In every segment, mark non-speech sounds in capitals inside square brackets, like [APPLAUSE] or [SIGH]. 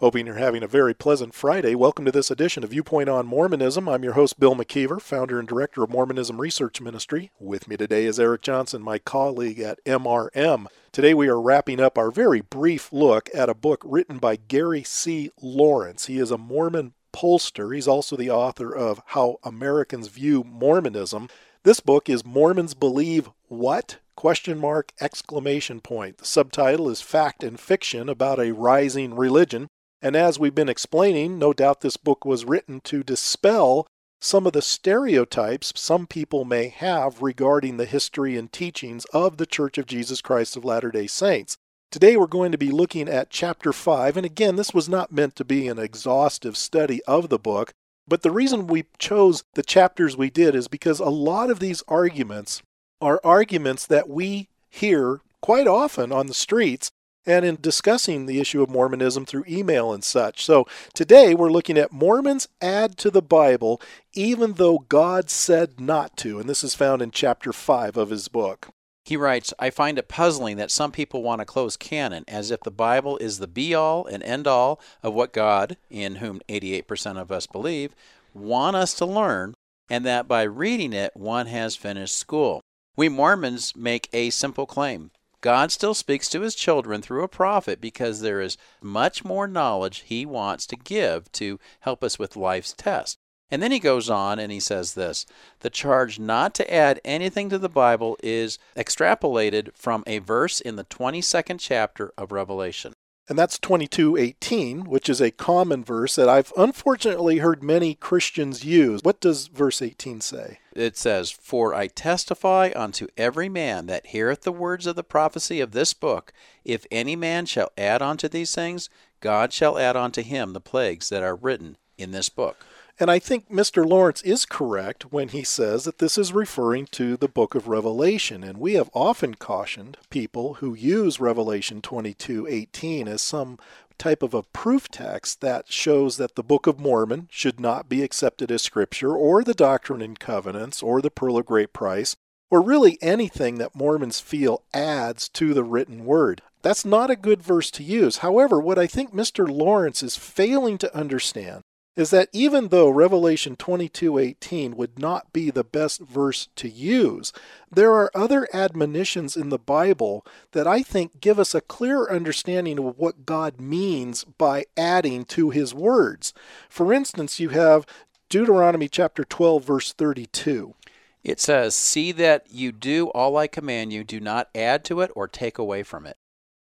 Hoping you're having a very pleasant Friday. Welcome to this edition of Viewpoint on Mormonism. I'm your host, Bill McKeever, founder and director of Mormonism Research Ministry. With me today is Eric Johnson, my colleague at MRM. Today we are wrapping up our very brief look at a book written by Gary C. Lawrence. He is a Mormon pollster. He's also the author of How Americans View Mormonism. This book is Mormons Believe What? question mark exclamation point. The subtitle is Fact and Fiction about a rising religion. And as we've been explaining, no doubt this book was written to dispel some of the stereotypes some people may have regarding the history and teachings of the Church of Jesus Christ of Latter day Saints. Today we're going to be looking at chapter 5, and again, this was not meant to be an exhaustive study of the book, but the reason we chose the chapters we did is because a lot of these arguments are arguments that we hear quite often on the streets and in discussing the issue of Mormonism through email and such. So today we're looking at Mormons add to the Bible even though God said not to, and this is found in chapter 5 of his book. He writes, I find it puzzling that some people want to close canon as if the Bible is the be all and end all of what God, in whom 88% of us believe, want us to learn, and that by reading it one has finished school. We Mormons make a simple claim God still speaks to his children through a prophet because there is much more knowledge he wants to give to help us with life's test. And then he goes on and he says this The charge not to add anything to the Bible is extrapolated from a verse in the 22nd chapter of Revelation and that's 22:18, which is a common verse that I've unfortunately heard many Christians use. What does verse 18 say? It says, "For I testify unto every man that heareth the words of the prophecy of this book, if any man shall add unto these things, God shall add unto him the plagues that are written in this book." And I think Mr. Lawrence is correct when he says that this is referring to the book of Revelation. And we have often cautioned people who use Revelation 22:18 as some type of a proof text that shows that the Book of Mormon should not be accepted as scripture or the Doctrine and Covenants or the Pearl of Great Price or really anything that Mormons feel adds to the written word. That's not a good verse to use. However, what I think Mr. Lawrence is failing to understand is that even though Revelation 22:18 would not be the best verse to use, there are other admonitions in the Bible that I think give us a clear understanding of what God means by adding to his words. For instance, you have Deuteronomy chapter 12 verse 32. It says, "See that you do all I command you, do not add to it or take away from it."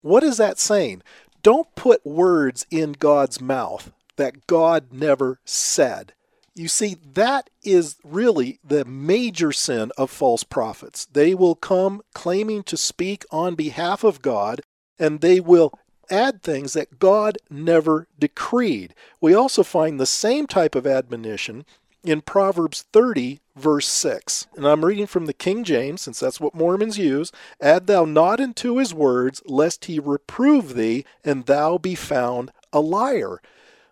What is that saying? Don't put words in God's mouth that God never said. You see, that is really the major sin of false prophets. They will come claiming to speak on behalf of God, and they will add things that God never decreed. We also find the same type of admonition in Proverbs 30, verse 6. And I'm reading from the King James, since that's what Mormons use. Add thou not unto his words, lest he reprove thee, and thou be found a liar.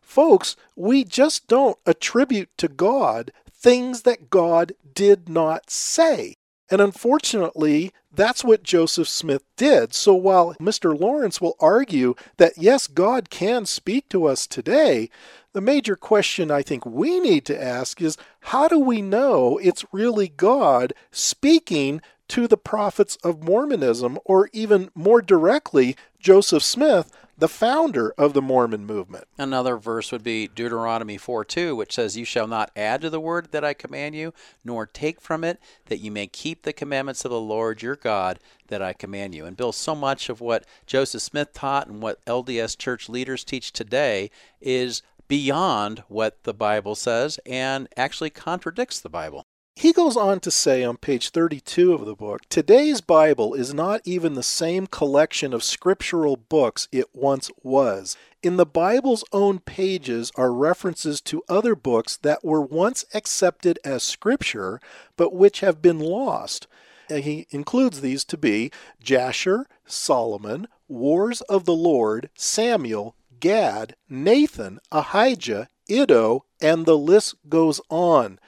Folks, we just don't attribute to God things that God did not say. And unfortunately, that's what Joseph Smith did. So while Mr. Lawrence will argue that yes, God can speak to us today, the major question I think we need to ask is how do we know it's really God speaking to the prophets of Mormonism, or even more directly, Joseph Smith, the founder of the Mormon movement. Another verse would be Deuteronomy 4 2, which says, You shall not add to the word that I command you, nor take from it, that you may keep the commandments of the Lord your God that I command you. And Bill, so much of what Joseph Smith taught and what LDS church leaders teach today is beyond what the Bible says and actually contradicts the Bible. He goes on to say on page 32 of the book Today's Bible is not even the same collection of scriptural books it once was. in the Bible's own pages are references to other books that were once accepted as scripture, but which have been lost. He includes these to be Jasher, Solomon, Wars of the Lord, Samuel, Gad, Nathan, Ahijah, Iddo, and the list goes on.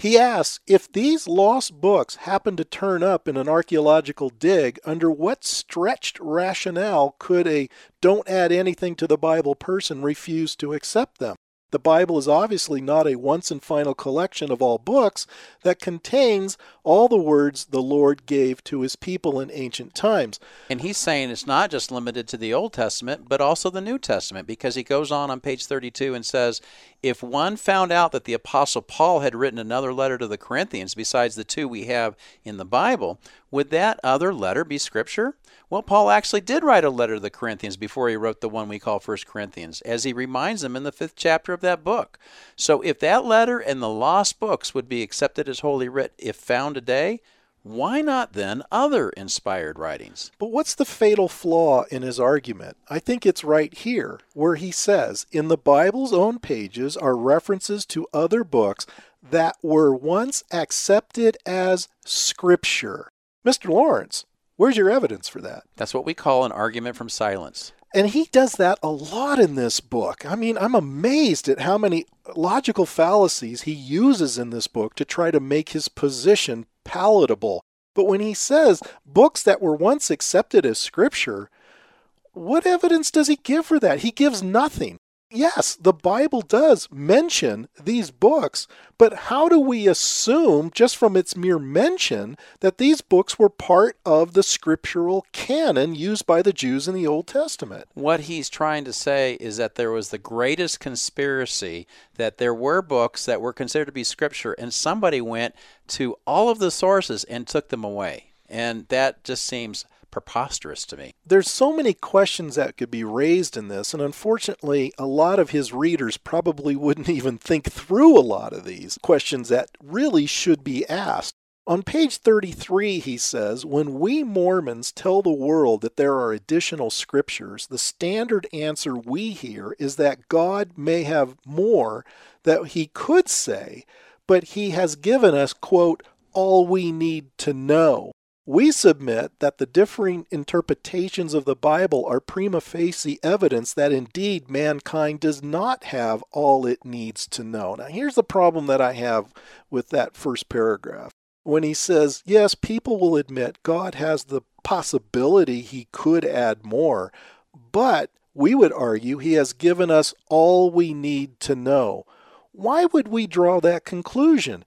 He asks if these lost books happen to turn up in an archaeological dig, under what stretched rationale could a don't add anything to the Bible person refuse to accept them? The Bible is obviously not a once and final collection of all books that contains all the words the Lord gave to his people in ancient times. And he's saying it's not just limited to the Old Testament, but also the New Testament, because he goes on on page 32 and says, If one found out that the Apostle Paul had written another letter to the Corinthians besides the two we have in the Bible, would that other letter be Scripture? Well, Paul actually did write a letter to the Corinthians before he wrote the one we call First Corinthians, as he reminds them in the fifth chapter of that book. So if that letter and the lost books would be accepted as Holy Writ if found today, why not then other inspired writings? But what's the fatal flaw in his argument? I think it's right here, where he says, In the Bible's own pages are references to other books that were once accepted as Scripture. Mr. Lawrence, Where's your evidence for that? That's what we call an argument from silence. And he does that a lot in this book. I mean, I'm amazed at how many logical fallacies he uses in this book to try to make his position palatable. But when he says books that were once accepted as scripture, what evidence does he give for that? He gives nothing yes, the Bible does mention these books, but how do we assume, just from its mere mention, that these books were part of the scriptural canon used by the Jews in the Old Testament? What he's trying to say is that there was the greatest conspiracy, that there were books that were considered to be scripture, and somebody went to all of the sources and took them away. And that just seems preposterous to me. There's so many questions that could be raised in this, and unfortunately, a lot of his readers probably [LAUGHS] wouldn't even think through a lot of these questions that really should be asked. On page 33, he says, When we Mormons tell the world that there are additional scriptures, the standard answer we hear is that God may have more that he could say, but he has given us, quote, all we need to know. We submit that the differing interpretations of the Bible are prima facie evidence that indeed mankind does not have all it needs to know. Now, here's the problem that I have with that first paragraph. When he says, yes, people will admit God has the possibility he could add more, but we would argue he has given us all we need to know. Why would we draw that conclusion?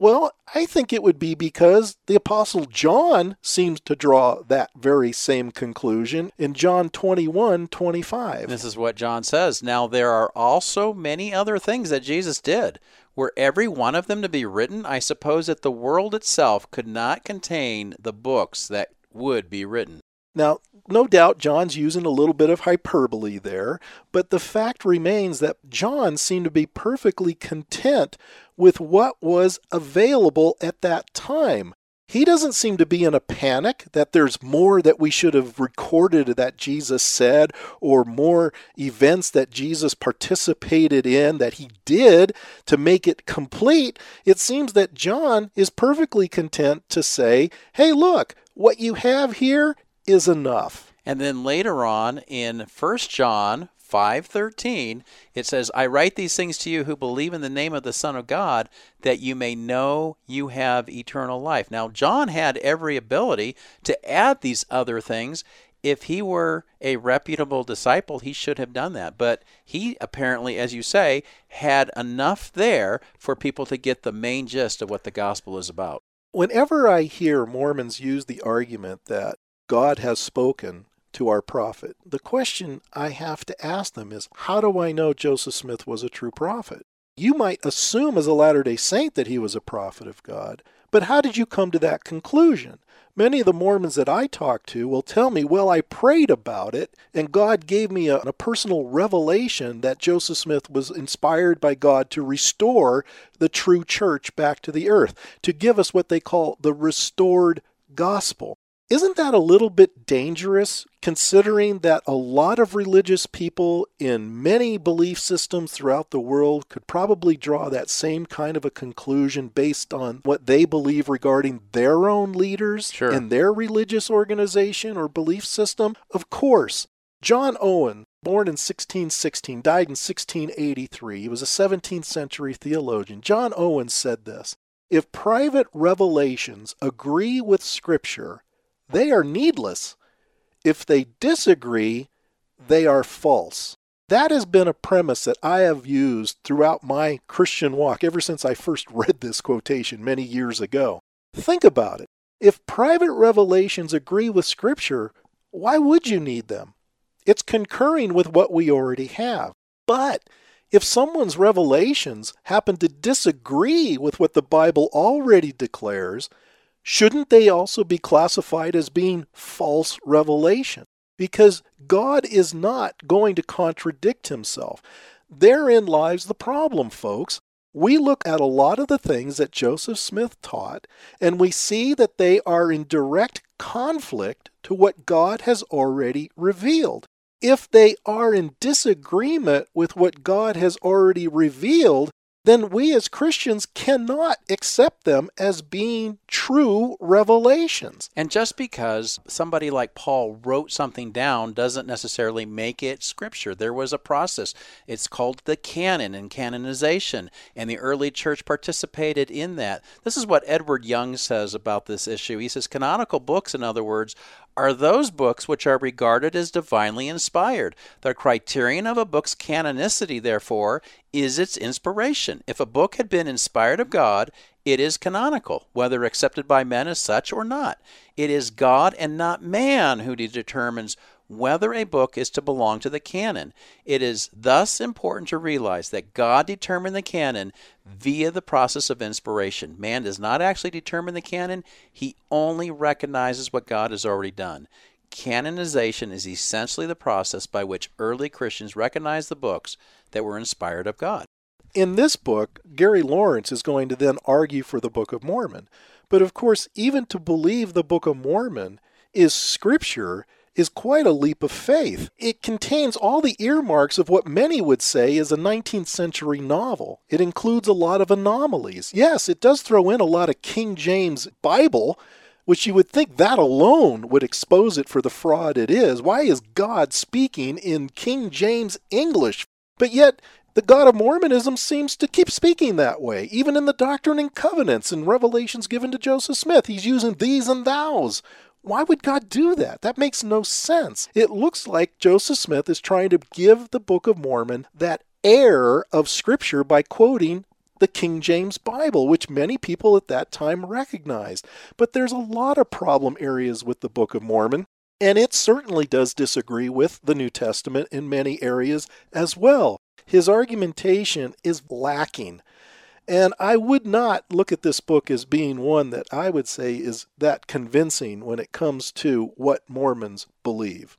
Well, I think it would be because the Apostle John seems to draw that very same conclusion in John 21 25. This is what John says. Now, there are also many other things that Jesus did. Were every one of them to be written, I suppose that the world itself could not contain the books that would be written. Now, no doubt John's using a little bit of hyperbole there, but the fact remains that John seemed to be perfectly content with what was available at that time. He doesn't seem to be in a panic that there's more that we should have recorded that Jesus said, or more events that Jesus participated in that he did to make it complete. It seems that John is perfectly content to say, hey, look, what you have here is enough. And then later on in 1 John 5:13 it says I write these things to you who believe in the name of the son of God that you may know you have eternal life. Now John had every ability to add these other things if he were a reputable disciple he should have done that but he apparently as you say had enough there for people to get the main gist of what the gospel is about. Whenever I hear Mormons use the argument that God has spoken to our prophet. The question I have to ask them is how do I know Joseph Smith was a true prophet? You might assume as a Latter day Saint that he was a prophet of God, but how did you come to that conclusion? Many of the Mormons that I talk to will tell me, well, I prayed about it, and God gave me a, a, personal revelation that Joseph Smith was inspired by God to restore the true church back to the earth, to give us what they call the restored gospel. Isn't that a little bit dangerous considering that a lot of religious people in many belief systems throughout the world could probably draw that same kind of a conclusion based on what they believe regarding their own leaders Sure. and their religious organization or belief system? Of course. John Owen, born in 1616, died in 1683. He was a 17th century theologian. John Owen said this If private revelations agree with Scripture, they are needless. If they disagree, they are false. That has been a premise that I have used throughout my Christian walk ever since I first [LAUGHS] read this quotation many years ago. Think about it. If private revelations agree with Scripture, why would you need them? It's concurring with what we already have. But if someone's revelations happen to disagree with what the Bible already declares, shouldn't they also be classified as being false revelation? Because God is not going to contradict himself. Therein lies the problem, folks. We look at a lot of the things that Joseph Smith taught, and we see that they are in direct conflict to what God has already revealed. If they are in disagreement with what God has already revealed, then we as Christians cannot accept them as being true revelations. And just because somebody like Paul wrote something down doesn't necessarily make it scripture. There was a process. It's called the canon and canonization, and the early church participated in that. This is what Edward Young says about this issue. He says canonical books, in other words, are those books which are regarded as divinely inspired. The criterion of a book's canonicity, therefore, is its inspiration. If a book had been inspired of God, it is canonical, whether accepted by men as such or not. It is God and not man who determines whether a book is to belong to the canon. It is thus important to realize that God determined the canon via the process of inspiration. Man does not actually determine the canon, he only recognizes what God has already done. Canonization is essentially the process by which early Christians recognized the books that were inspired of God. In this book, Gary Lawrence is going to then argue for the Book of Mormon. But of course, even to believe the Book of Mormon is scripture is quite a leap of faith. It contains all the earmarks of what many would say is a 19th century novel. It includes a lot of anomalies. Yes, it does throw in a lot of King James Bible, which you would think that alone would expose it for the fraud it is. Why is God speaking in King James English? But yet, the God of Mormonism seems to keep speaking that way. Even in the Doctrine and Covenants and revelations given to Joseph Smith, he's using thees and thous. Why would God do that? That makes no sense. It looks like Joseph Smith is trying to give the Book of Mormon that air of Scripture by quoting the King James Bible, which many people at that time recognized. But there's a lot of problem areas with the Book of Mormon. And it certainly does disagree with the New Testament in many areas as well. His argumentation is lacking. And I would not look at this book as being one that I would say is that convincing when it comes to what Mormons believe.